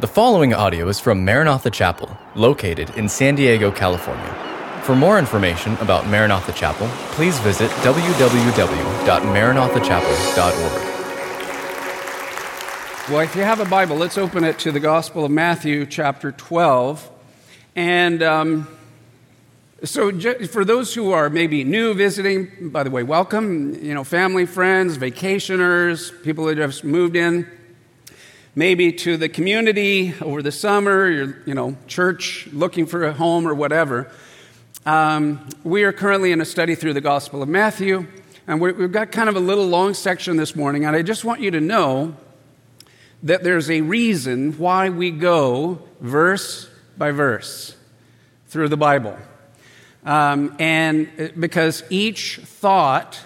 The following audio is from Maranatha Chapel, located in San Diego, California. For more information about Maranatha Chapel, please visit www.maranathachapel.org. Well, if you have a Bible, let's open it to the Gospel of Matthew, chapter 12. And um, so, for those who are maybe new visiting, by the way, welcome. You know, family, friends, vacationers, people that have moved in maybe to the community over the summer, your you know, church looking for a home or whatever. Um, we are currently in a study through the Gospel of Matthew, and we have got kind of a little long section this morning, and I just want you to know that there's a reason why we go verse by verse through the Bible. Um, and uh, because each thought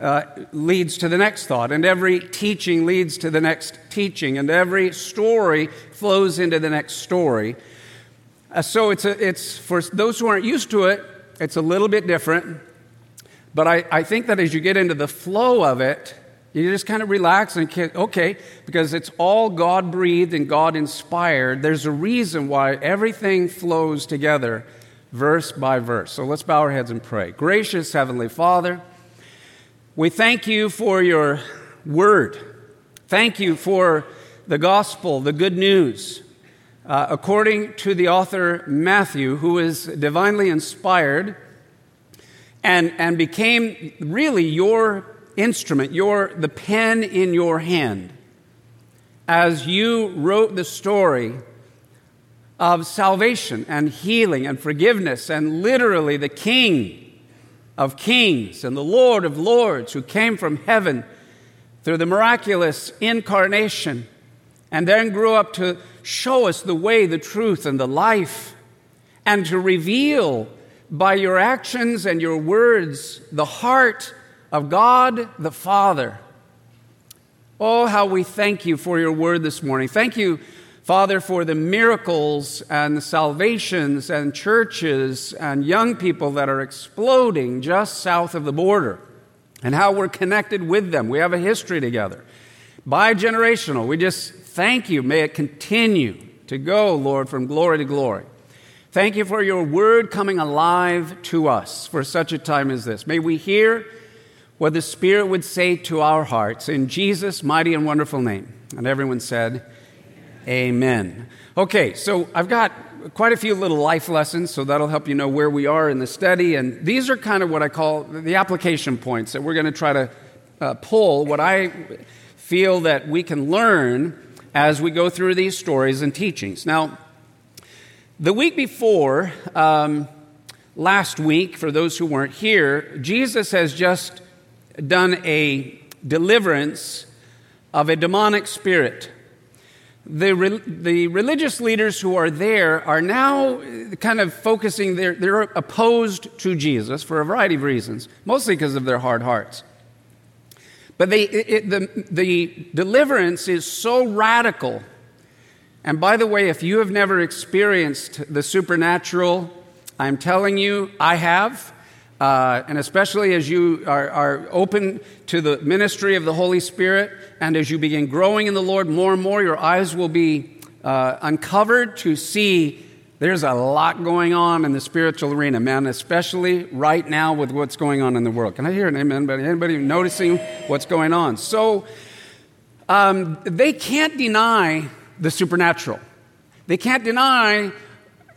uh, leads to the next thought, and every teaching leads to the next teaching, and every story flows into the next story. Uh, so it's, a, it's for those who aren't used to it, it's a little bit different. But I, I think that as you get into the flow of it, you just kind of relax and okay, because it's all God breathed and God inspired. There's a reason why everything flows together, verse by verse. So let's bow our heads and pray. Gracious Heavenly Father, we thank you for your word. Thank you for the gospel, the good news. Uh, according to the author Matthew, who is divinely inspired and, and became really your instrument, your, the pen in your hand, as you wrote the story of salvation and healing and forgiveness and literally the king of kings and the Lord of lords who came from heaven through the miraculous incarnation and then grew up to show us the way, the truth, and the life, and to reveal by your actions and your words the heart of God the Father. Oh, how we thank you for your word this morning. Thank you Father, for the miracles and the salvations and churches and young people that are exploding just south of the border and how we're connected with them. We have a history together. Bi generational, we just thank you. May it continue to go, Lord, from glory to glory. Thank you for your word coming alive to us for such a time as this. May we hear what the Spirit would say to our hearts in Jesus' mighty and wonderful name. And everyone said, Amen. Okay, so I've got quite a few little life lessons, so that'll help you know where we are in the study. And these are kind of what I call the application points that we're going to try to uh, pull, what I feel that we can learn as we go through these stories and teachings. Now, the week before, um, last week, for those who weren't here, Jesus has just done a deliverance of a demonic spirit the, re- the religious leaders who are there are now kind of focusing, they're, they're opposed to Jesus for a variety of reasons, mostly because of their hard hearts. But they, it, the, the deliverance is so radical. And by the way, if you have never experienced the supernatural, I'm telling you, I have. Uh, and especially as you are, are, open to the ministry of the Holy Spirit and as you begin growing in the Lord more and more, your eyes will be uh, uncovered to see there's a lot going on in the spiritual arena, man, especially right now with what's going on in the world. Can I hear an amen? But anybody noticing what's going on? So um, they can't deny the supernatural. They can't deny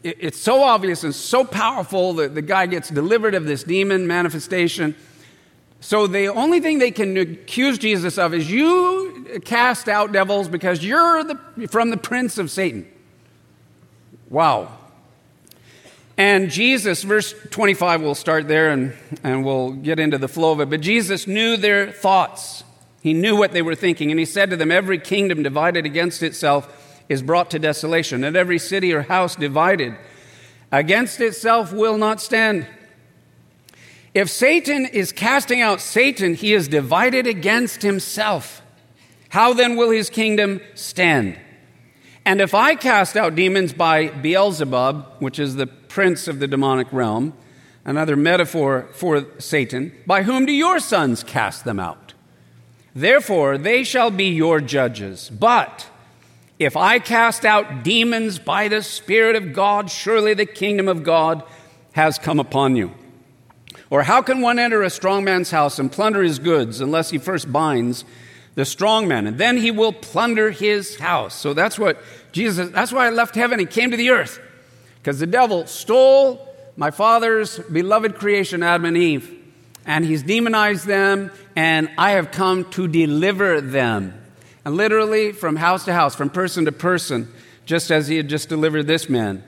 it's so obvious and so powerful that the guy gets delivered of this demon manifestation. So the only thing they can accuse Jesus of is you cast out devils because you're the, from the prince of Satan. Wow. And Jesus, verse 25, we'll start there and, and we'll get into the flow of it. But Jesus knew their thoughts. He knew what they were thinking. And he said to them, Every kingdom divided against itself is brought to desolation, and every city or house divided against itself will not stand. If Satan is casting out Satan, he is divided against himself. How then will his kingdom stand? And if I cast out demons by Beelzebub, which is the prince of the demonic realm, another metaphor for Satan, by whom do your sons cast them out? Therefore, they shall be your judges. But If I cast out demons by the Spirit of God, surely the kingdom of God has come upon you. Or how can one enter a strong man's house and plunder his goods unless he first binds the strong man? And then he will plunder his house. So that's what Jesus, that's why I left heaven and came to the earth. Because the devil stole my father's beloved creation, Adam and Eve, and he's demonized them, and I have come to deliver them. And literally, from house to house, from person to person, just as he had just delivered this man.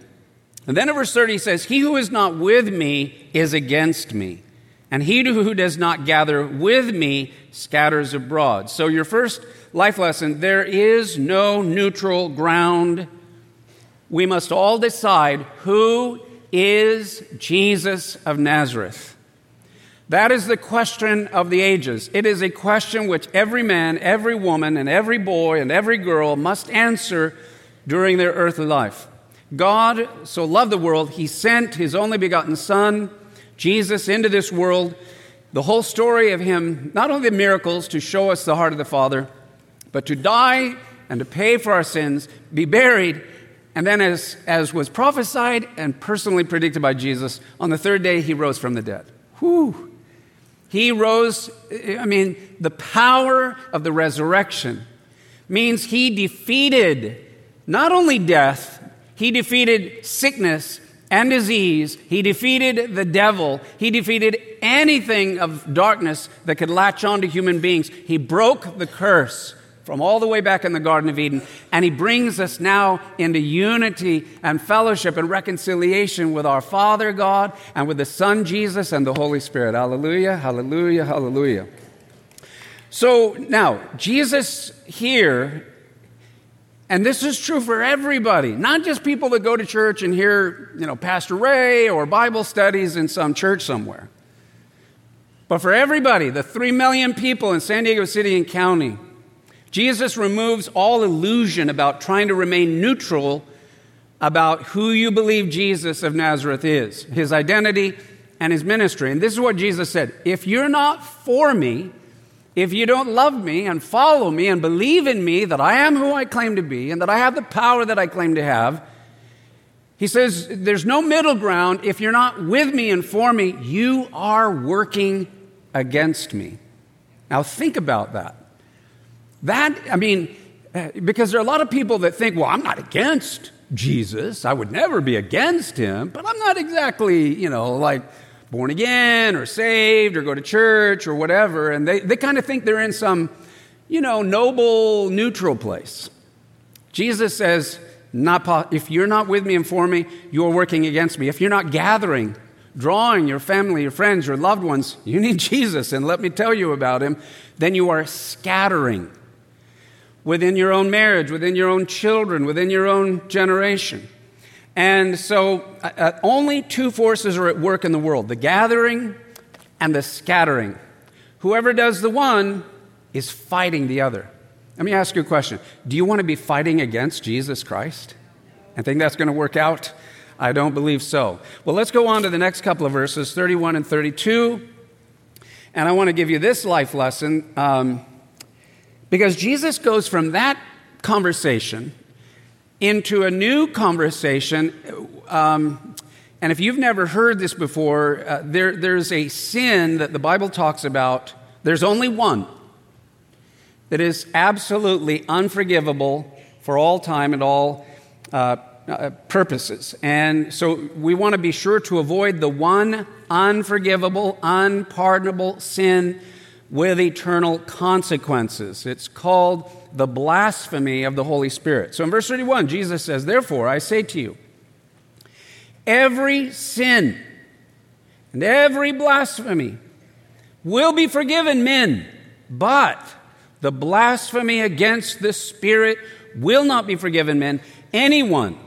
And then in verse 30, he says, He who is not with me is against me, and he who does not gather with me scatters abroad. So, your first life lesson there is no neutral ground. We must all decide who is Jesus of Nazareth. That is the question of the ages. It is a question which every man, every woman, and every boy and every girl must answer during their earthly life. God so loved the world, he sent his only begotten Son, Jesus, into this world. The whole story of him, not only the miracles to show us the heart of the Father, but to die and to pay for our sins, be buried, and then, as, as was prophesied and personally predicted by Jesus, on the third day he rose from the dead. Whew. He rose, I mean, the power of the resurrection means he defeated not only death, he defeated sickness and disease. He defeated the devil. He defeated anything of darkness that could latch on to human beings. He broke the curse from all the way back in the Garden of Eden, and He brings us now into unity and fellowship and reconciliation with our Father God and with the Son Jesus and the Holy Spirit. Hallelujah, hallelujah, hallelujah. So now, Jesus here, and this is true for everybody, not just people that go to church and hear, you know, Pastor Ray or Bible studies in some church somewhere. But for everybody, the three million people in San Diego City and County, Jesus removes all illusion about trying to remain neutral about who you believe Jesus of Nazareth is, his identity and his ministry. And this is what Jesus said If you're not for me, if you don't love me and follow me and believe in me that I am who I claim to be and that I have the power that I claim to have, he says, There's no middle ground. If you're not with me and for me, you are working against me. Now, think about that. That, I mean, uh, because there are a lot of people that think, well, I'm not against Jesus. I would never be against him, but I'm not exactly, you know, like born again or saved or go to church or whatever. And they, they kind of think they're in some, you know, noble, neutral place. Jesus says, not po- if you're not with me and for me, you're working against me. If you're not gathering, drawing your family, your friends, your loved ones, you need Jesus, and let me tell you about him, then you are scattering within your own marriage, within your own children, within your own generation. And so, uh, uh, only two forces are at work in the world the gathering and the scattering. Whoever does the one is fighting the other. Let me ask you a question Do you want to be fighting against Jesus Christ? I think that's going to work out? I don't believe so. Well, let's go on to the next couple of verses 31 and 32. And I want to give you this life lesson. Um, because Jesus goes from that conversation into a new conversation. Um, and if you've never heard this before, uh, there, there's a sin that the Bible talks about. There's only one that is absolutely unforgivable for all time and all uh, uh, purposes. And so we want to be sure to avoid the one unforgivable, unpardonable sin with eternal consequences. It's called the blasphemy of the Holy Spirit. So in verse 31, Jesus says, Therefore, I say to you, every sin and every blasphemy will be forgiven men, but the blasphemy against the Spirit will not be forgiven men. Anyone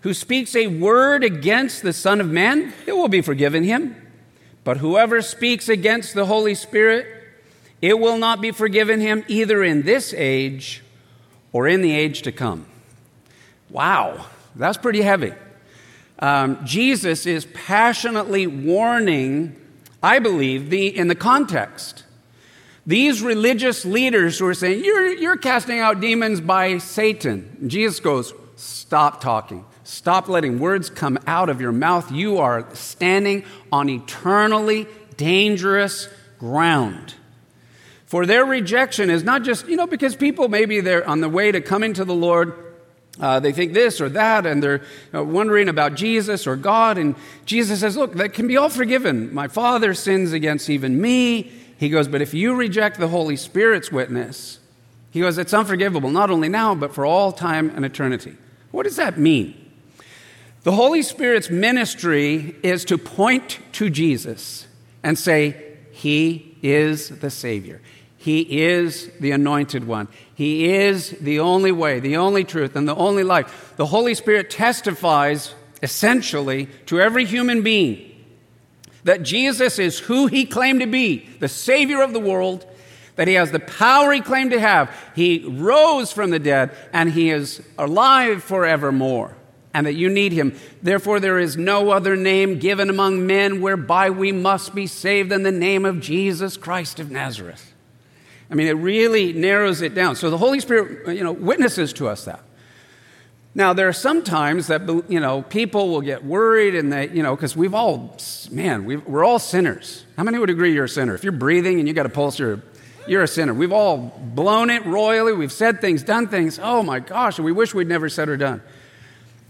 who speaks a word against the Son of Man, it will be forgiven him. But whoever speaks against the Holy Spirit, it will not be forgiven him either in this age or in the age to come. Wow, that's pretty heavy. Um, Jesus is passionately warning, I believe, the, in the context, These religious leaders who are saying, you're, you're casting out demons by Satan. Jesus goes, Stop talking. Stop letting words come out of your mouth. You are standing on eternally dangerous ground. For their rejection is not just, you know, because people maybe they're on the way to coming to the Lord, uh, they think this or that, and they're uh, wondering about Jesus or God. And Jesus says, Look, that can be all forgiven. My Father sins against even me. He goes, But if you reject the Holy Spirit's witness, he goes, It's unforgivable, not only now, but for all time and eternity. What does that mean? The Holy Spirit's ministry is to point to Jesus and say, He is the Savior. He is the anointed one. He is the only way, the only truth, and the only life. The Holy Spirit testifies essentially to every human being that Jesus is who he claimed to be, the Savior of the world, that he has the power he claimed to have. He rose from the dead, and he is alive forevermore and that you need him. Therefore, there is no other name given among men whereby we must be saved than the name of Jesus Christ of Nazareth. I mean, it really narrows it down. So the Holy Spirit, uh, you know, witnesses to us that. Now, there are some times that, you know, people will get worried and they, you know, because we've all, man, we are all sinners. How many would agree you're a sinner? If you're breathing and you got a pulse, you're, you're a sinner. We've all blown it royally. We've said things, done things. Oh my gosh, we wish we'd never said or done.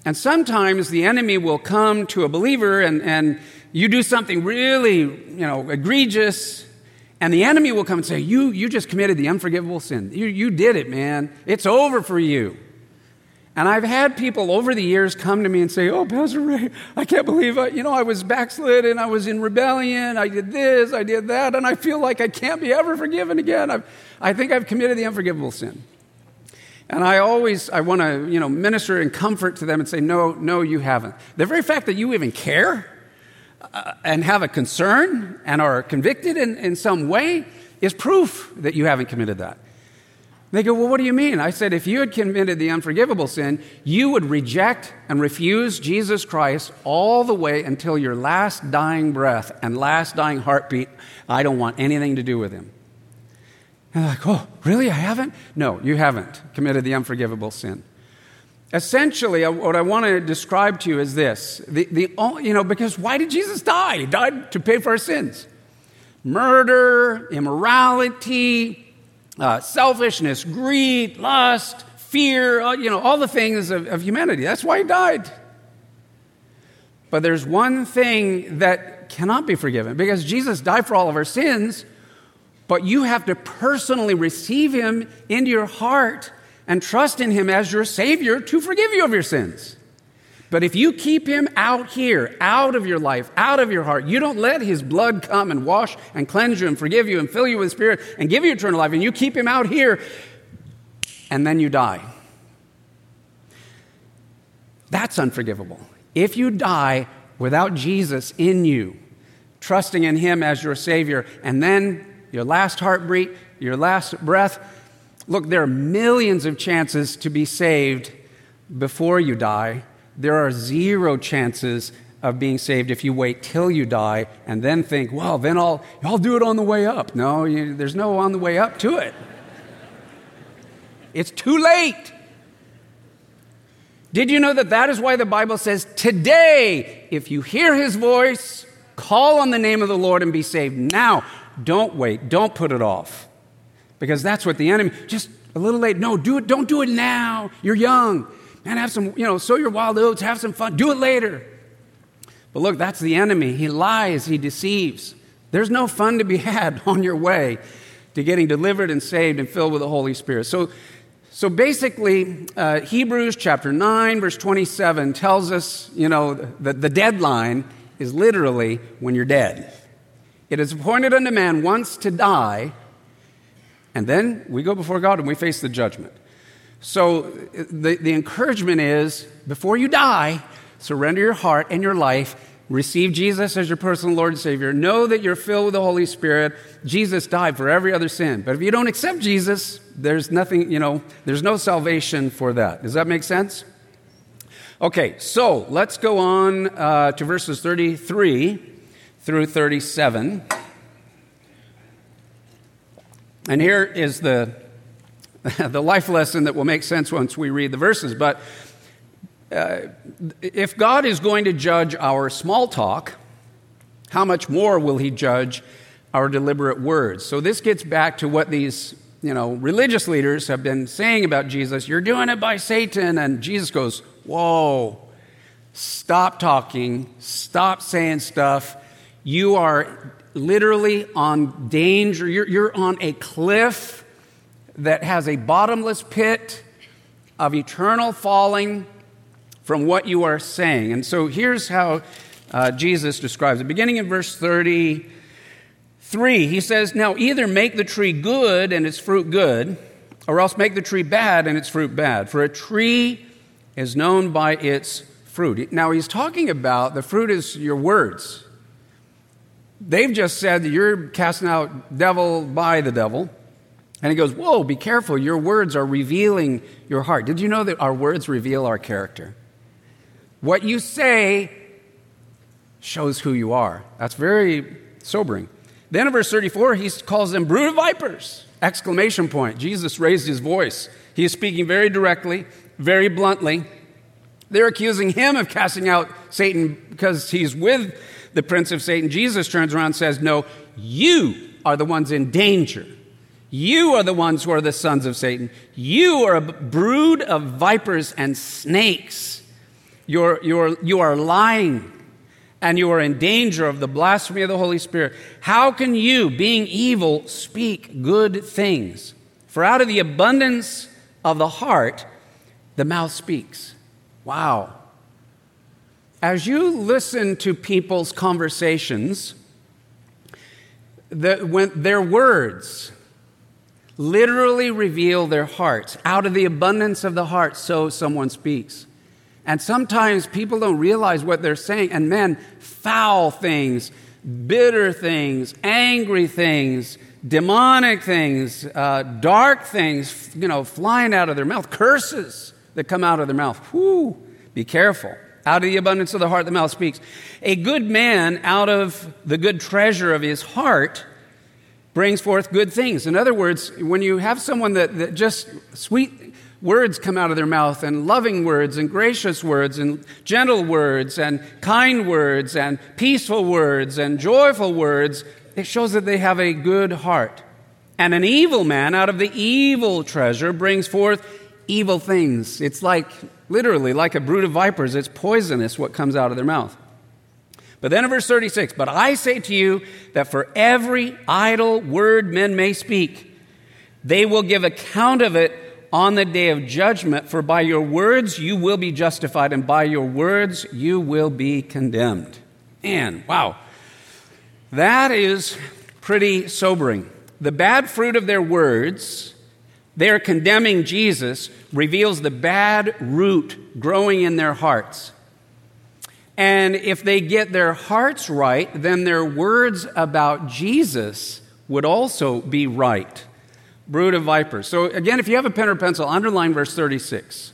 And sometimes the enemy will come to a believer and, and you do something really, you know, egregious, and the enemy will come and say, You, you just committed the unforgivable sin. You, you did it, man. It's over for you. And I've had people over the years come to me and say, Oh, Pastor Ray, I can't believe I, you know, I was backslid and I was in rebellion. I did this, I did that, and I feel like I can't be ever forgiven again. I've, I think I've committed the unforgivable sin. And I always, I want to, you know, minister and comfort to them and say, no, no, you haven't. The very fact that you even care uh, and have a concern and are convicted in, in some way is proof that you haven't committed that. They go, Well, what do you mean? I said, If you had committed the unforgivable sin, you would reject and refuse Jesus Christ all the way until your last dying breath and last dying heartbeat. I don't want anything to do with him. And they're like, oh, really? I haven't? No, you haven't committed the unforgivable sin. Essentially, what I want to describe to you is this. The, the, you know, because why did Jesus die? He died to pay for our sins. Murder, immorality, uh, selfishness, greed, lust, fear, uh, you know, all the things of, of humanity. That's why he died. But there's one thing that cannot be forgiven because Jesus died for all of our sins, but you have to personally receive him into your heart and trust in him as your Savior to forgive you of your sins. But if you keep him out here, out of your life, out of your heart, you don't let his blood come and wash and cleanse you and forgive you and fill you with spirit and give you eternal life, and you keep him out here, and then you die. That's unforgivable. If you die without Jesus in you, trusting in him as your Savior, and then your last heartbeat, your last breath. Look, there are millions of chances to be saved before you die. There are zero chances of being saved if you wait till you die and then think, well, then I'll, I'll do it on the way up. No, you, there's no on the way up to it. It's too late. Did you know that that is why the Bible says, today, if you hear his voice, call on the name of the Lord and be saved now. Don't wait. Don't put it off. Because that's what the enemy, just a little late. No, do it. Don't do it now. You're young. Man, have some, you know, sow your wild oats, have some fun. Do it later. But look, that's the enemy. He lies, he deceives. There's no fun to be had on your way to getting delivered and saved and filled with the Holy Spirit. So, so basically, uh, Hebrews chapter 9, verse 27 tells us, you know, that the deadline is literally when you're dead. It is appointed unto man once to die, and then we go before God and we face the judgment. So the, the encouragement is before you die, surrender your heart and your life. Receive Jesus as your personal Lord and Savior. Know that you're filled with the Holy Spirit. Jesus died for every other sin. But if you don't accept Jesus, there's nothing, you know, there's no salvation for that. Does that make sense? Okay, so let's go on uh, to verses 33 through 37. And here is the, the life lesson that will make sense once we read the verses. But uh, if God is going to judge our small talk, how much more will he judge our deliberate words? So this gets back to what these you know, religious leaders have been saying about Jesus, you're doing it by Satan. And Jesus goes, Whoa, stop talking, stop saying stuff. You are literally on danger. You're, you're on a cliff that has a bottomless pit of eternal falling from what you are saying. And so here's how uh, Jesus describes it. Beginning in verse 33, he says, Now either make the tree good and its fruit good, or else make the tree bad and its fruit bad. For a tree is known by its fruit. Now he's talking about the fruit is your words. They've just said that you're casting out devil by the devil. And he goes, Whoa, be careful. Your words are revealing your heart. Did you know that our words reveal our character? What you say shows who you are. That's very sobering. Then in verse 34, he calls them brood of vipers! Exclamation point. Jesus raised his voice. He is speaking very directly, very bluntly. They're accusing him of casting out Satan because he's with the prince of Satan. Jesus turns around and says, No, you are the ones in danger. You are the ones who are the sons of Satan. You are a brood of vipers and snakes. You're, you're, you are lying and you are in danger of the blasphemy of the Holy Spirit. How can you, being evil, speak good things? For out of the abundance of the heart, the mouth speaks. Wow. As you listen to people's conversations, the, when their words literally reveal their hearts. Out of the abundance of the heart, so someone speaks. And sometimes people don't realize what they're saying. And men, foul things, bitter things, angry things, demonic things, uh, dark things, you know, flying out of their mouth, curses that come out of their mouth. Whoo, be careful. Out of the abundance of the heart, the mouth speaks. A good man, out of the good treasure of his heart, brings forth good things. In other words, when you have someone that, that just sweet words come out of their mouth, and loving words, and gracious words, and gentle words, and kind words, and peaceful words, and joyful words, it shows that they have a good heart. And an evil man out of the evil treasure brings forth evil things. It's like, literally, like a brood of vipers. It's poisonous what comes out of their mouth. But then in verse 36, but I say to you that for every idle word men may speak, they will give account of it on the day of judgment, for by your words you will be justified, and by your words you will be condemned. And wow, that is pretty sobering. The bad fruit of their words, they're condemning Jesus, reveals the bad root growing in their hearts. And if they get their hearts right, then their words about Jesus would also be right brood of vipers. So, again, if you have a pen or pencil, underline verse 36.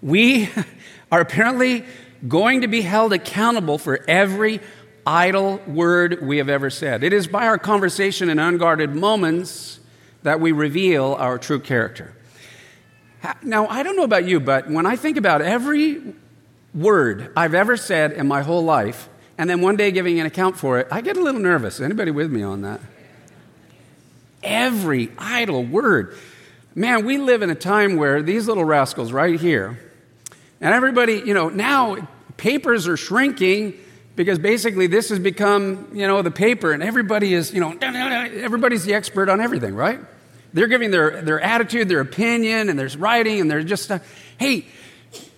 We are apparently going to be held accountable for every idle word we have ever said. It is by our conversation in unguarded moments that we reveal our true character. Now, I don't know about you, but when I think about every word I've ever said in my whole life, and then one day giving an account for it, I get a little nervous. Anybody with me on that? every idle word. Man, we live in a time where these little rascals right here, and everybody, you know, now papers are shrinking because basically this has become, you know, the paper, and everybody is, you know, everybody's the expert on everything, right? They're giving their, their attitude, their opinion, and there's writing, and they're just, uh, hey,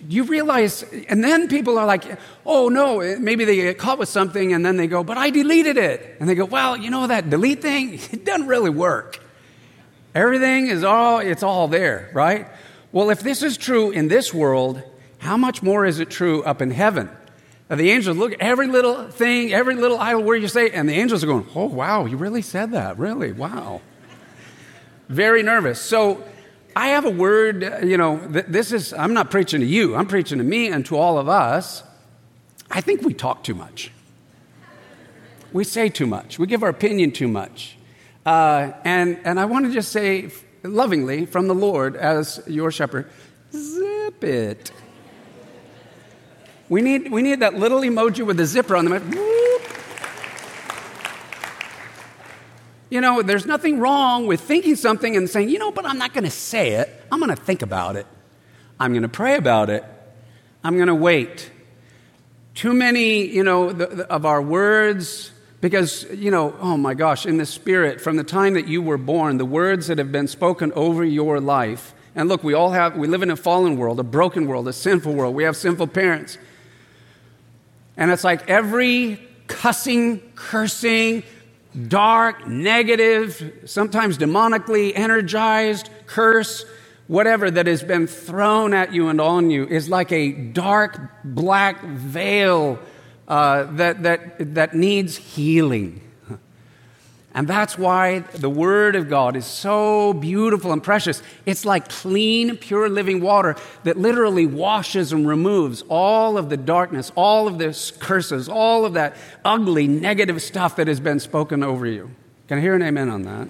you realize, and then people are like, oh no, maybe they get caught with something and then they go, but I deleted it. And they go, well, you know that delete thing? It doesn't really work. Everything is all, it's all there, right? Well, if this is true in this world, how much more is it true up in heaven? Now, the angels look at every little thing, every little idle word you say, and the angels are going, oh wow, you really said that, really, wow. Very nervous. So, I have a word, you know, this is, I'm not preaching to you, I'm preaching to me and to all of us. I think we talk too much. We say too much. We give our opinion too much. Uh, and, and I want to just say lovingly from the Lord as your shepherd zip it. We need, we need that little emoji with the zipper on the You know, there's nothing wrong with thinking something and saying, you know, but I'm not going to say it. I'm going to think about it. I'm going to pray about it. I'm going to wait. Too many, you know, the, the, of our words, because, you know, oh my gosh, in the spirit, from the time that you were born, the words that have been spoken over your life, and look, we all have, we live in a fallen world, a broken world, a sinful world. We have sinful parents. And it's like every cussing, cursing, dark, negative, sometimes demonically energized curse, whatever that has been thrown at you and on you is like a dark black veil uh, that, that, that needs healing. And that's why the Word of God is so beautiful and precious. It's like clean, pure living water that literally washes and removes all of the darkness, all of the curses, all of that ugly, negative stuff that has been spoken over you. Can I hear an amen on that?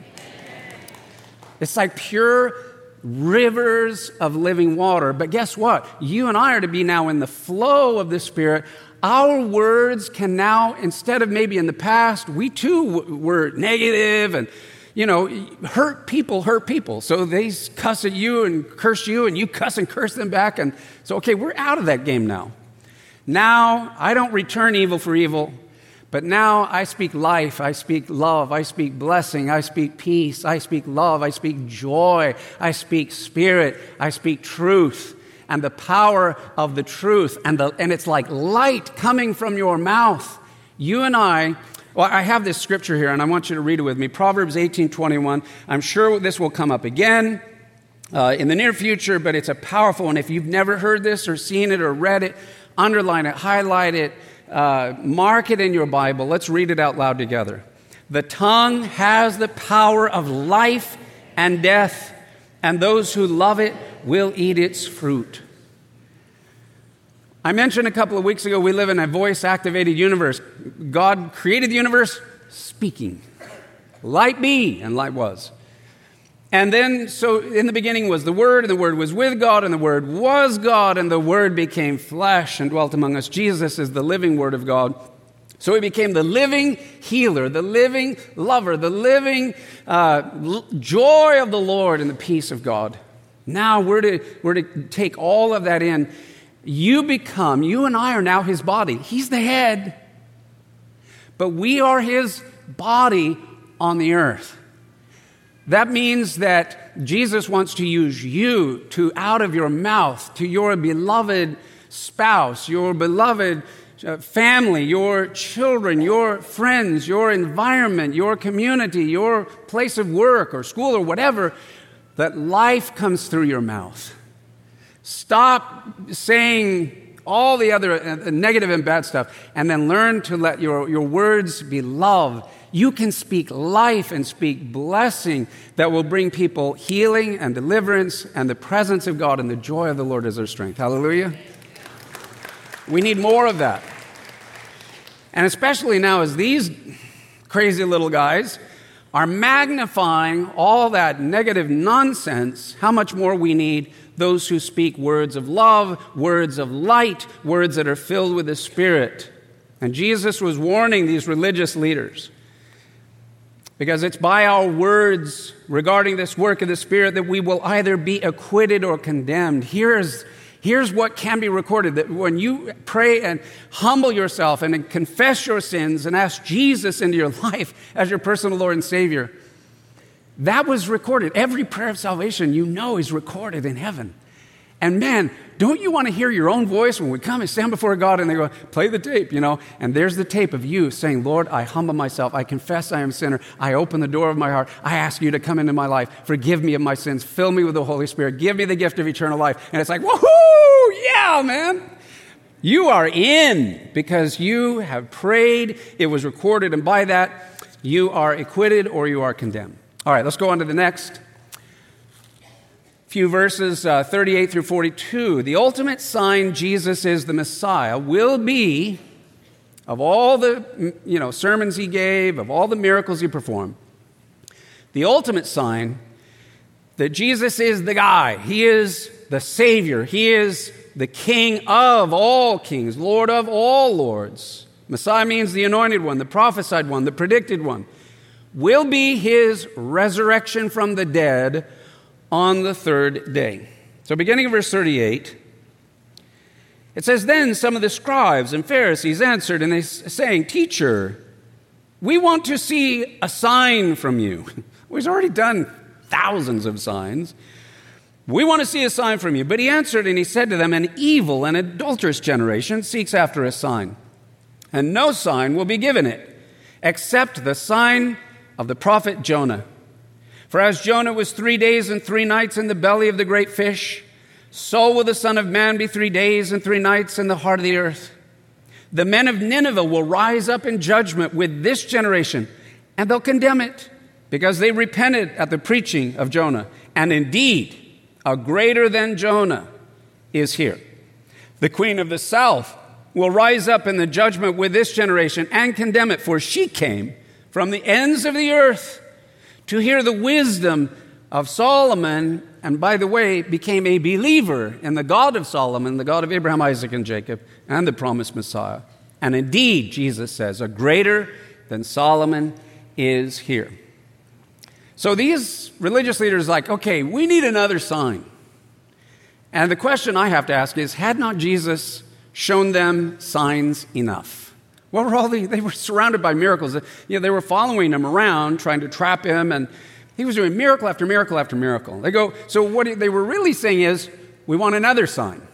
It's like pure rivers of living water. But guess what? You and I are to be now in the flow of the Spirit our words can now, instead of maybe in the past, we too were negative and, you know, hurt people hurt people. So they cuss at you and curse you, and you cuss and curse them back. And so, okay, we're out of that game now. Now, I don't return evil for evil, but now I speak life, I speak love, I speak blessing, I speak peace, I speak love, I speak joy, I speak spirit, I speak truth and the power of the truth, and, the, and it's like light coming from your mouth. You and I, well, I have this scripture here, and I want you to read it with me. Proverbs 18 21. I'm sure this will come up again uh, in the near future, but it's a powerful one. If you've never heard this or seen it or read it, underline it, highlight it, uh, mark it in your Bible. Let's read it out loud together. The tongue has the power of life and death, and those who love it will eat its fruit. I mentioned a couple of weeks ago we live in a voice activated universe. God created the universe speaking. Light be, and light was. And then, so in the beginning was the Word, and the Word was with God, and the Word was God, and the Word became flesh and dwelt among us. Jesus is the living Word of God. So he became the living healer, the living lover, the living uh, joy of the Lord and the peace of God. Now we're to, we're to take all of that in. You become, you and I are now his body. He's the head, but we are his body on the earth. That means that Jesus wants to use you to, out of your mouth, to your beloved spouse, your beloved family, your children, your friends, your environment, your community, your place of work or school or whatever that life comes through your mouth. Stop saying all the other uh, negative and bad stuff, and then learn to let your, your words be love. You can speak life and speak blessing that will bring people healing and deliverance and the presence of God and the joy of the Lord as their strength. Hallelujah. We need more of that. And especially now, as these crazy little guys are magnifying all that negative nonsense, how much more we need those who speak words of love, words of light, words that are filled with the Spirit. And Jesus was warning these religious leaders because it's by our words regarding this work of the Spirit that we will either be acquitted or condemned. Here's Here's what can be recorded that when you pray and humble yourself and confess your sins and ask Jesus into your life as your personal Lord and Savior, that was recorded. Every prayer of salvation you know is recorded in heaven. And man, don't you want to hear your own voice when we come and stand before God and they go, play the tape, you know? And there's the tape of you saying, Lord, I humble myself. I confess I am a sinner. I open the door of my heart. I ask you to come into my life. Forgive me of my sins. Fill me with the Holy Spirit. Give me the gift of eternal life. And it's like, woohoo! Yeah, man. You are in because you have prayed. It was recorded. And by that, you are acquitted or you are condemned. All right, let's go on to the next few verses uh, 38 through 42. The ultimate sign Jesus is the Messiah will be, of all the you know, sermons he gave, of all the miracles he performed, the ultimate sign that Jesus is the guy. He is the Savior. He is the King of all kings, Lord of all lords. Messiah means the anointed one, the prophesied one, the predicted one. Will be his resurrection from the dead on the third day. So, beginning of verse 38, it says, Then some of the scribes and Pharisees answered, and they saying, Teacher, we want to see a sign from you. We've already done thousands of signs. We want to see a sign from you. But he answered and he said to them, An evil and adulterous generation seeks after a sign, and no sign will be given it, except the sign of the prophet Jonah. For as Jonah was three days and three nights in the belly of the great fish, so will the Son of Man be three days and three nights in the heart of the earth. The men of Nineveh will rise up in judgment with this generation, and they'll condemn it, because they repented at the preaching of Jonah. And indeed, a greater than Jonah is here. The queen of the south will rise up in the judgment with this generation and condemn it, for she came from the ends of the earth to hear the wisdom of Solomon, and by the way, became a believer in the God of Solomon, the God of Abraham, Isaac, and Jacob, and the promised Messiah. And indeed, Jesus says, a greater than Solomon is here. So these religious leaders like, okay, we need another sign. And the question I have to ask is, had not Jesus shown them signs enough? What were all the, they were surrounded by miracles. You know, they were following him around, trying to trap him, and he was doing miracle after miracle after miracle. They go, so what they were really saying is, we want another sign.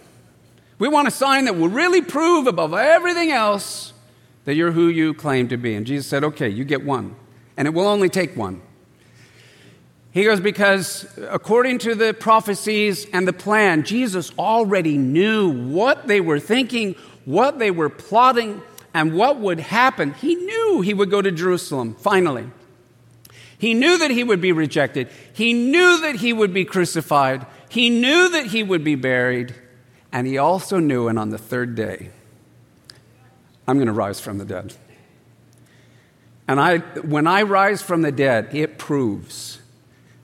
We want a sign that will really prove above everything else that you're who you claim to be. And Jesus said, okay, you get one. And it will only take one. He goes, because according to the prophecies and the plan, Jesus already knew what they were thinking, what they were plotting, and what would happen. He knew he would go to Jerusalem, finally. He knew that he would be rejected. He knew that he would be crucified. He knew that he would be buried. And he also knew, and on the third day, I'm going to rise from the dead. And I, when I rise from the dead, it proves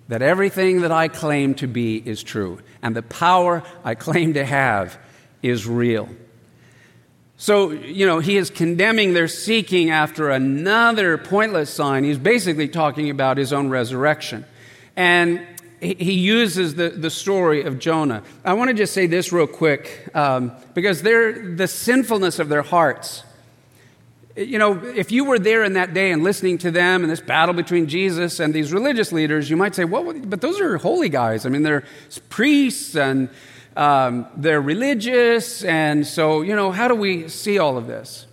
that everything that I claim to be is true, and the power I claim to have is real. So, you know, he is condemning their seeking after another pointless sign. He's basically talking about his own resurrection. And he uses the, the story of Jonah. I want to just say this real quick um, because they're, the sinfulness of their hearts. You know, if you were there in that day and listening to them and this battle between Jesus and these religious leaders, you might say, well, but those are holy guys. I mean, they're priests and um, they're religious, and so, you know, how do we see all of this?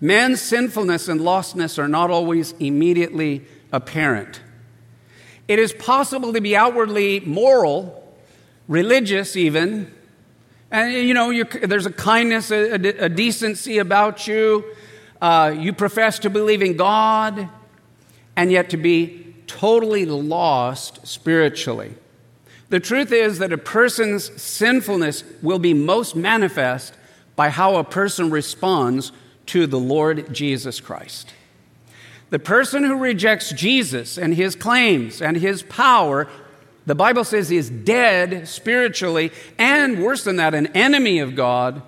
Man's sinfulness and lostness are not always immediately apparent. It is possible to be outwardly moral, religious even, and you know, there's a kindness, a, a, a, decency about you. Uh, you profess to believe in God, and yet to be totally lost spiritually. The truth is that a person's sinfulness will be most manifest by how a person responds to the Lord Jesus Christ. The person who rejects Jesus and his claims and his power, the Bible says is dead spiritually, and worse than that, an enemy of God,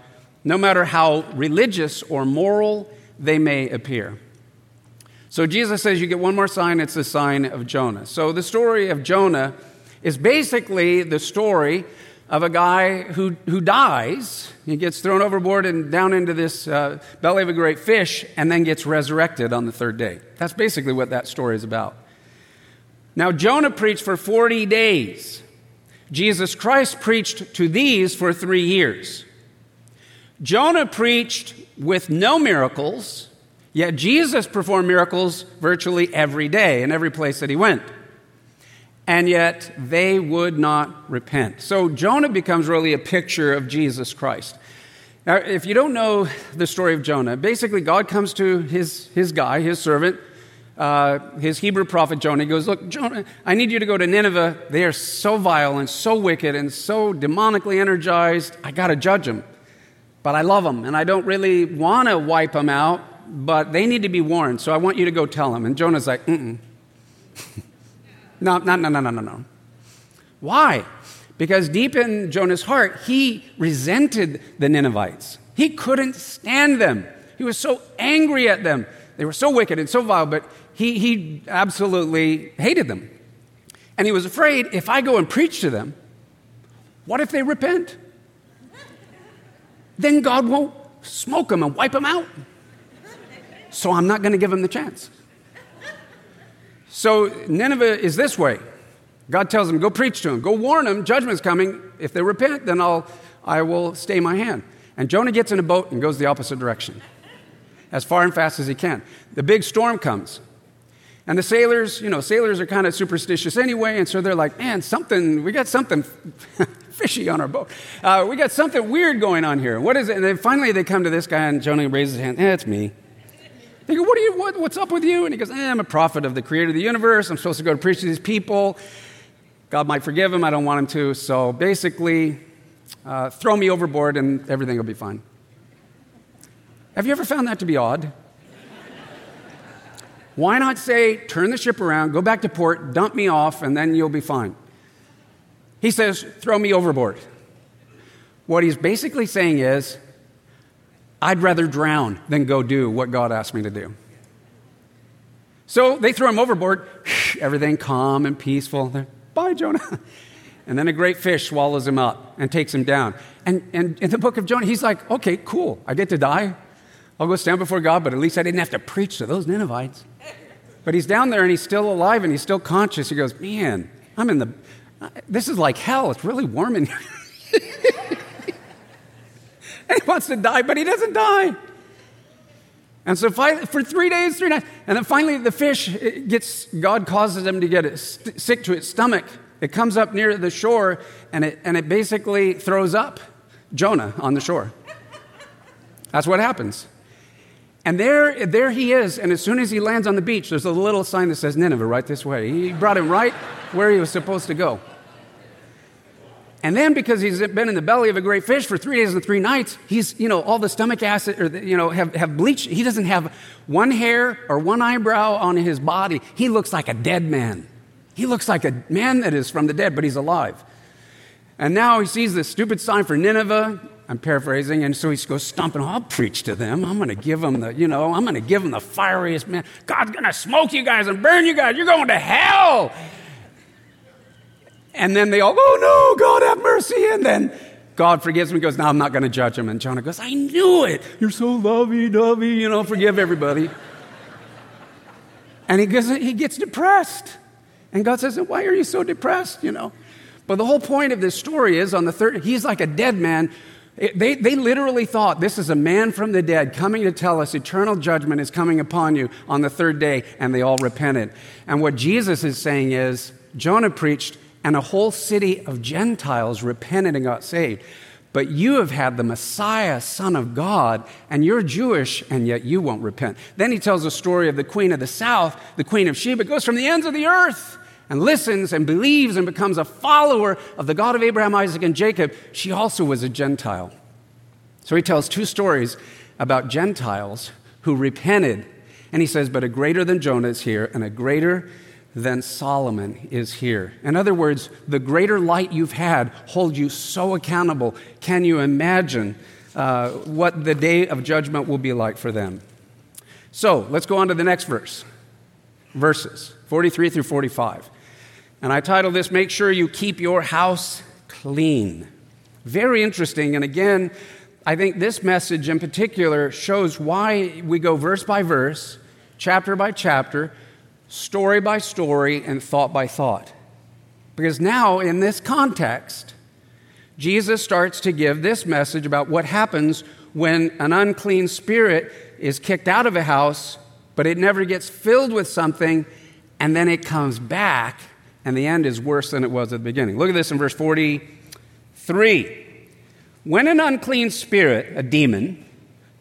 no matter how religious or moral they may appear. So Jesus says you get one more sign, it's the sign of Jonah. So the story of Jonah is basically the story of a guy who, who dies. He gets thrown overboard and down into this uh, belly of a great fish and then gets resurrected on the third day. That's basically what that story is about. Now, Jonah preached for 40 days. Jesus Christ preached to these for three years. Jonah preached with no miracles, yet Jesus performed miracles virtually every day in every place that he went and yet they would not repent. So Jonah becomes really a picture of Jesus Christ. Now, if you don't know the story of Jonah, basically God comes to his, his guy, his servant, uh, his Hebrew prophet Jonah. He goes, Look, Jonah, I need you to go to Nineveh. They are so vile and so wicked and so demonically energized. I got to judge them. But I love them, and I don't really want to wipe them out, but they need to be warned. So I want you to go tell them. And Jonah's like, Mm. No, no, no, no, no, no, no. Why? Because deep in Jonah's heart, he resented the Ninevites. He couldn't stand them. He was so angry at them. They were so wicked and so vile, but he, he absolutely hated them. And he was afraid if I go and preach to them, what if they repent? Then God won't smoke them and wipe them out. So I'm not going to give them the chance. So Nineveh is this way. God tells them, go preach to them, go warn them, judgment's coming. If they repent, then I'll, I will stay my hand. And Jonah gets in a boat and goes the opposite direction, as far and fast as he can. The big storm comes. And the sailors, you know, sailors are kind of superstitious anyway, and so they're like, man, something, we got something fishy on our boat. Uh, we got something weird going on here. What is it? And then finally they come to this guy, and Jonah raises his hand, eh, it's me. They go, what are you, what, what's up with you? And he goes, eh, I'm a prophet of the creator of the universe. I'm supposed to go to preach to these people. God might forgive him. I don't want him to. So basically, uh, throw me overboard and everything will be fine. Have you ever found that to be odd? Why not say, turn the ship around, go back to port, dump me off, and then you'll be fine? He says, throw me overboard. What he's basically saying is, I'd rather drown than go do what God asked me to do. So they throw him overboard, everything calm and peaceful. They're, Bye, Jonah. And then a great fish swallows him up and takes him down. And, and in the book of Jonah, he's like, okay, cool. I get to die. I'll go stand before God, but at least I didn't have to preach to those Ninevites. But he's down there and he's still alive and he's still conscious. He goes, man, I'm in the, this is like hell. It's really warm in here. and he wants to die, but he doesn't die. And so for three days, three nights, and then finally the fish gets, God causes him to get sick to its stomach. It comes up near the shore and it, and it basically throws up Jonah on the shore. That's what happens. And there, there he is, and as soon as he lands on the beach, there's a little sign that says Nineveh right this way. He brought him right where he was supposed to go. And then, because he's been in the belly of a great fish for three days and three nights, he's, you know, all the stomach acid, or, you know, have, have bleached. He doesn't have one hair or one eyebrow on his body. He looks like a dead man. He looks like a man that is from the dead, but he's alive. And now he sees this stupid sign for Nineveh. I'm paraphrasing, and so he goes stomping. I'll preach to them. I'm going to give them the, you know, I'm going to give them the fieriest man. God's going to smoke you guys and burn you guys. You're going to hell. And then they all, oh no, God have mercy. And then God forgives him. He goes, no, I'm not going to judge him. And Jonah goes, I knew it. You're so lovey-dovey, you know, forgive everybody. and he gets, he gets depressed. And God says, Why are you so depressed? You know? But the whole point of this story is on the third, he's like a dead man. It, they, they literally thought this is a man from the dead coming to tell us eternal judgment is coming upon you on the third day, and they all repented. And what Jesus is saying is Jonah preached, and a whole city of Gentiles repented and got saved. But you have had the Messiah, Son of God, and you're Jewish, and yet you won't repent. Then he tells the story of the Queen of the South, the Queen of Sheba, goes from the ends of the earth and listens and believes and becomes a follower of the God of Abraham, Isaac, and Jacob, she also was a Gentile. So he tells two stories about Gentiles who repented. And he says, But a greater than Jonah is here, and a greater than Solomon is here. In other words, the greater light you've had hold you so accountable. Can you imagine uh, what the day of judgment will be like for them? So let's go on to the next verse. Verses 43 through 45. And I title this, Make Sure You Keep Your House Clean. Very interesting. And again, I think this message in particular shows why we go verse by verse, chapter by chapter, story by story, and thought by thought. Because now, in this context, Jesus starts to give this message about what happens when an unclean spirit is kicked out of a house, but it never gets filled with something, and then it comes back and the end is worse than it was at the beginning. Look at this in verse 43. When an unclean spirit, a demon,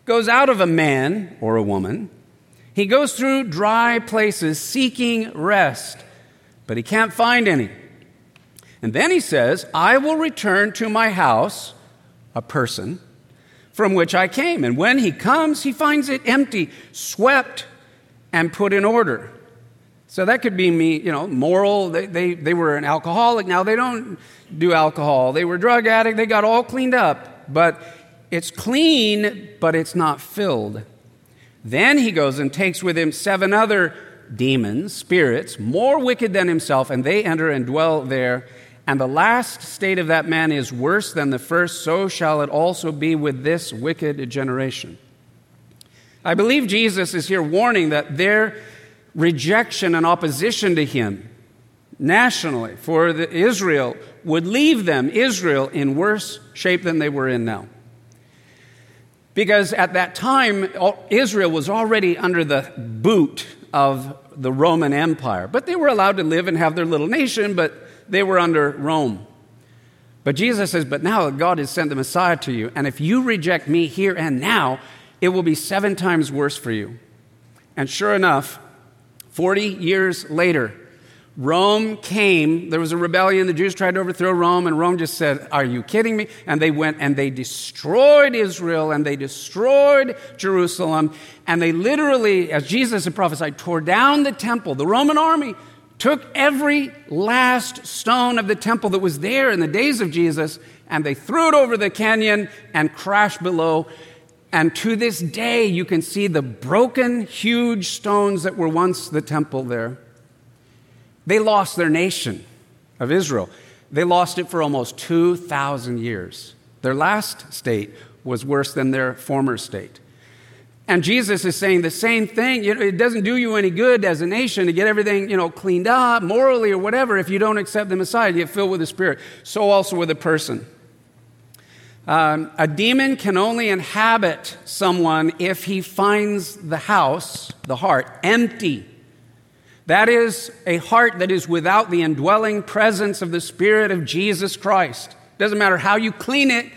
goes out of a man or a woman, he goes through dry places seeking rest, but he can't find any. And then he says, I will return to my house, a person, from which I came. And when he comes, he finds it empty, swept, and put in order. So that could be me, you know, moral. They, they, they were an alcoholic. Now they don't do alcohol. They were drug addict. They got all cleaned up. But it's clean, but it's not filled. Then he goes and takes with him seven other demons, spirits, more wicked than himself, and they enter and dwell there. And the last state of that man is worse than the first, so shall it also be with this wicked generation. I believe Jesus is here warning that their rejection and opposition to him nationally for Israel would leave them, Israel, in worse shape than they were in now. Because at that time, Israel was already under the boot of the Roman Empire. But they were allowed to live and have their little nation, but they were under Rome. But Jesus says, But now God has sent the Messiah to you, and if you reject me here and now, it will be seven times worse for you. And sure enough, 40 years later, Rome came. There was a rebellion. The Jews tried to overthrow Rome, and Rome just said, Are you kidding me? And they went and they destroyed Israel and they destroyed Jerusalem. And they literally, as Jesus had prophesied, tore down the temple. The Roman army took every last stone of the temple that was there in the days of Jesus and they threw it over the canyon and crashed below. And to this day, you can see the broken, huge stones that were once the temple there. They lost their nation of Israel. They lost it for almost 2,000 years. Their last state was worse than their former state. And Jesus is saying the same thing. it doesn't do you any good as a nation to get everything, you know, cleaned up morally or whatever if you don't accept the Messiah, you get filled with the Spirit. So also with a person. Um, a demon can only inhabit someone if he finds the house, the heart, empty that is a heart that is without the indwelling presence of the Spirit of Jesus Christ. Doesn't matter how you clean it,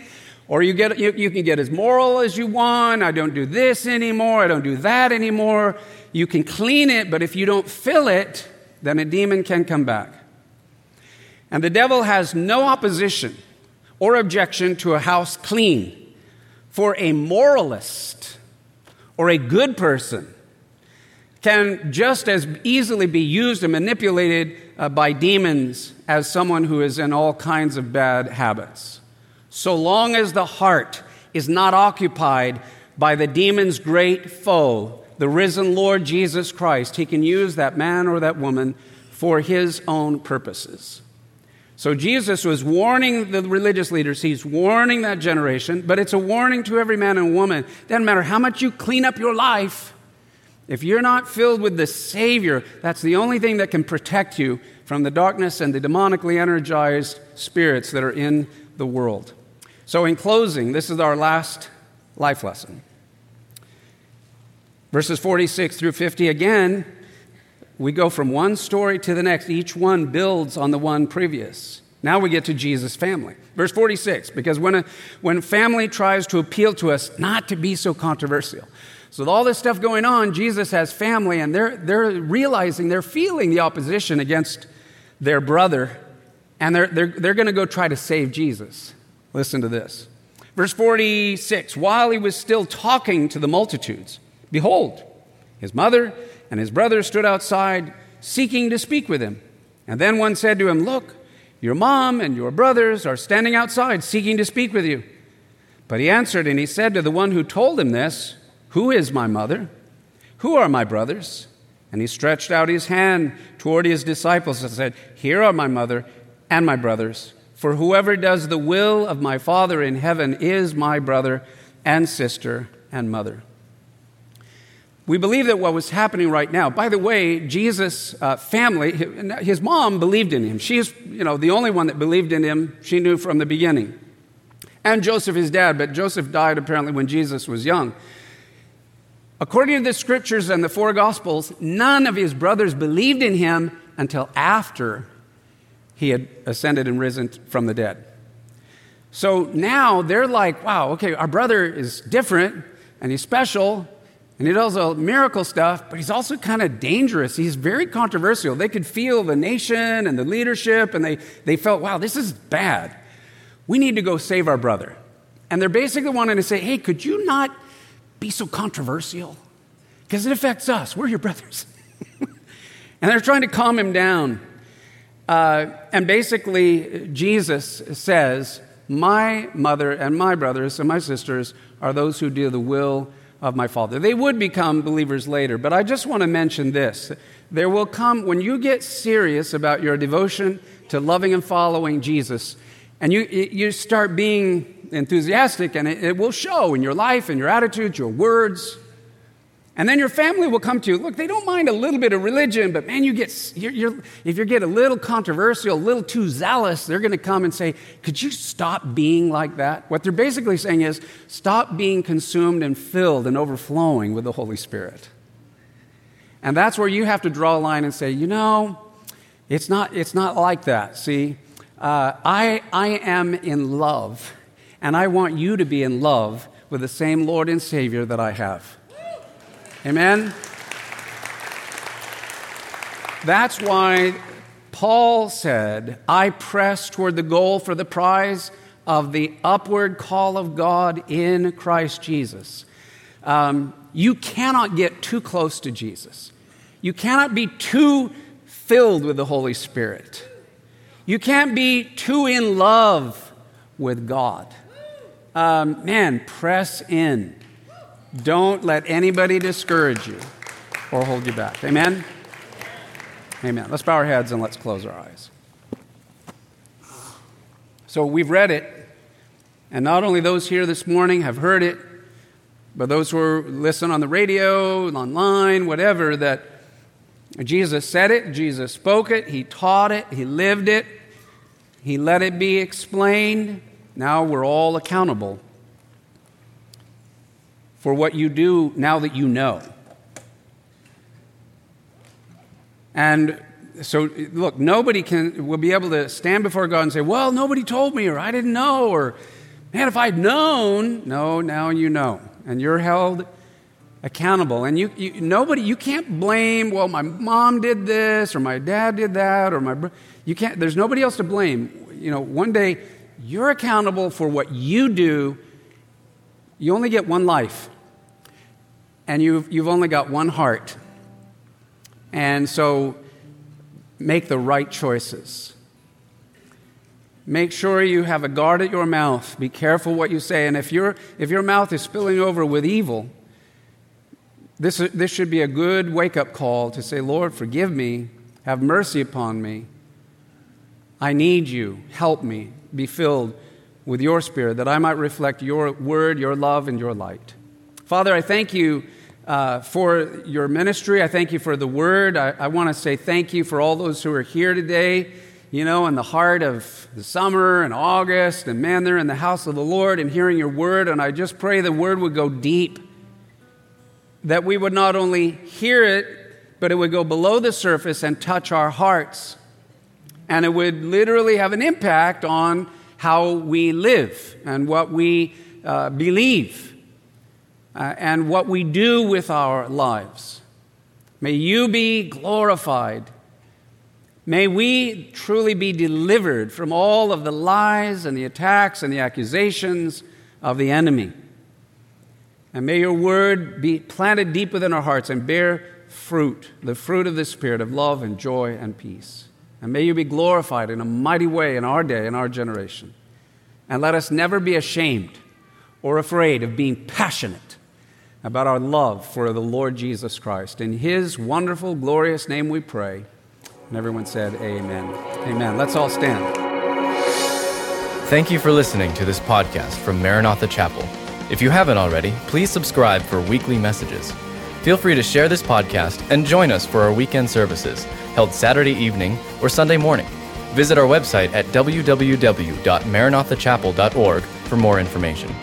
or you, get, you, you can get as moral as you want. I don't do this anymore. I don't do that anymore. You can clean it, but if you don't fill it, then a demon can come back. And the devil has no opposition or objection to a house clean. For a moralist or a good person, can just as easily be used and manipulated uh, by demons as someone who is in all kinds of bad habits. So long as the heart is not occupied by the demon's great foe, the risen Lord Jesus Christ, he can use that man or that woman for his own purposes. So Jesus was warning the religious leaders, he's warning that generation, but it's a warning to every man and woman. Doesn't matter how much you clean up your life, if you're not filled with the Savior, that's the only thing that can protect you from the darkness and the demonically energized spirits that are in the world. So, in closing, this is our last life lesson. Verses 46 through 50 again, we go from one story to the next. Each one builds on the one previous. Now we get to Jesus' family. Verse 46, because when, a, when family tries to appeal to us not to be so controversial, so, with all this stuff going on, Jesus has family, and they're, they're realizing, they're feeling the opposition against their brother, and they're, they're, they're going to go try to save Jesus. Listen to this. Verse 46 While he was still talking to the multitudes, behold, his mother and his brothers stood outside seeking to speak with him. And then one said to him, Look, your mom and your brothers are standing outside seeking to speak with you. But he answered and he said to the one who told him this, who is my mother? Who are my brothers? And he stretched out his hand toward his disciples and said, Here are my mother and my brothers. For whoever does the will of my Father in heaven is my brother and sister and mother. We believe that what was happening right now, by the way, Jesus' uh, family, his mom believed in him. She's, you know, the only one that believed in him. She knew from the beginning. And Joseph, his dad, but Joseph died apparently when Jesus was young. According to the scriptures and the four gospels, none of his brothers believed in him until after he had ascended and risen from the dead. So now they're like, wow, okay, our brother is different and he's special and he does all miracle stuff, but he's also kind of dangerous. He's very controversial. They could feel the nation and the leadership, and they, they felt, wow, this is bad. We need to go save our brother. And they're basically wanting to say, hey, could you not be so controversial? Because it affects us. We're your brothers. And they're trying to calm him down. Uh, and basically, Jesus says, My mother and my brothers and my sisters are those who do the will of my Father. They would become believers later, but I just want to mention this. There will come, when you get serious about your devotion to loving and following Jesus, and you, you start being enthusiastic, and it, it will show in your life, in your attitudes, your words. And then your family will come to you. Look, they don't mind a little bit of religion, but man, you get, you're, you're, if you get a little controversial, a little too zealous, they're going to come and say, Could you stop being like that? What they're basically saying is, Stop being consumed and filled and overflowing with the Holy Spirit. And that's where you have to draw a line and say, You know, it's not, it's not like that. See, uh, I, I am in love, and I want you to be in love with the same Lord and Savior that I have. Amen? That's why Paul said, I press toward the goal for the prize of the upward call of God in Christ Jesus. Um, you cannot get too close to Jesus. You cannot be too filled with the Holy Spirit. You can't be too in love with God. Um, man, press in. Don't let anybody discourage you or hold you back. Amen? Amen. Let's bow our heads and let's close our eyes. So we've read it, and not only those here this morning have heard it, but those who listen on the radio, online, whatever, that Jesus said it, Jesus spoke it, He taught it, He lived it, He let it be explained. Now we're all accountable for what you do now that you know. And so, look, nobody can will be able to stand before God and say, "Well, nobody told me, or I didn't know, or man, if I'd known." No, now you know, and you're held accountable. And you, you nobody, you can't blame. Well, my mom did this, or my dad did that, or my you can't. There's nobody else to blame. You know, one day you're accountable for what you do. You only get one life and you've, you've only got one heart. And so make the right choices. Make sure you have a guard at your mouth. Be careful what you say. And if, your if your mouth is spilling over with evil, this, this should be a good wake up call to say, Lord, forgive me. Have mercy upon me. I need you. Help me be filled with your spirit that I might reflect your word, your love, and your light. Father, I thank you uh, for your ministry. I thank you for the word. I, I want to say thank you for all those who are here today, you know, in the heart of the summer and August. And man, they're in the house of the Lord and hearing your word. And I just pray the word would go deep, that we would not only hear it, but it would go below the surface and touch our hearts. And it would literally have an impact on how we live and what we uh, believe uh, and what we do with our lives. May you be glorified. May we truly be delivered from all of the lies and the attacks and the accusations of the enemy. And may your word be planted deep within our hearts and bear fruit, the fruit of the Spirit of love and joy and peace. And may you be glorified in a mighty way in our day, in our generation. And let us never be ashamed or afraid of being passionate about our love for the Lord Jesus Christ. In his wonderful, glorious name we pray. And everyone said, Amen. Amen. Let's all stand. Thank you for listening to this podcast from Maranatha Chapel. If you haven't already, please subscribe for weekly messages. Feel free to share this podcast and join us for our weekend services, held Saturday evening or Sunday morning. Visit our website at www.maranathachapel.org for more information.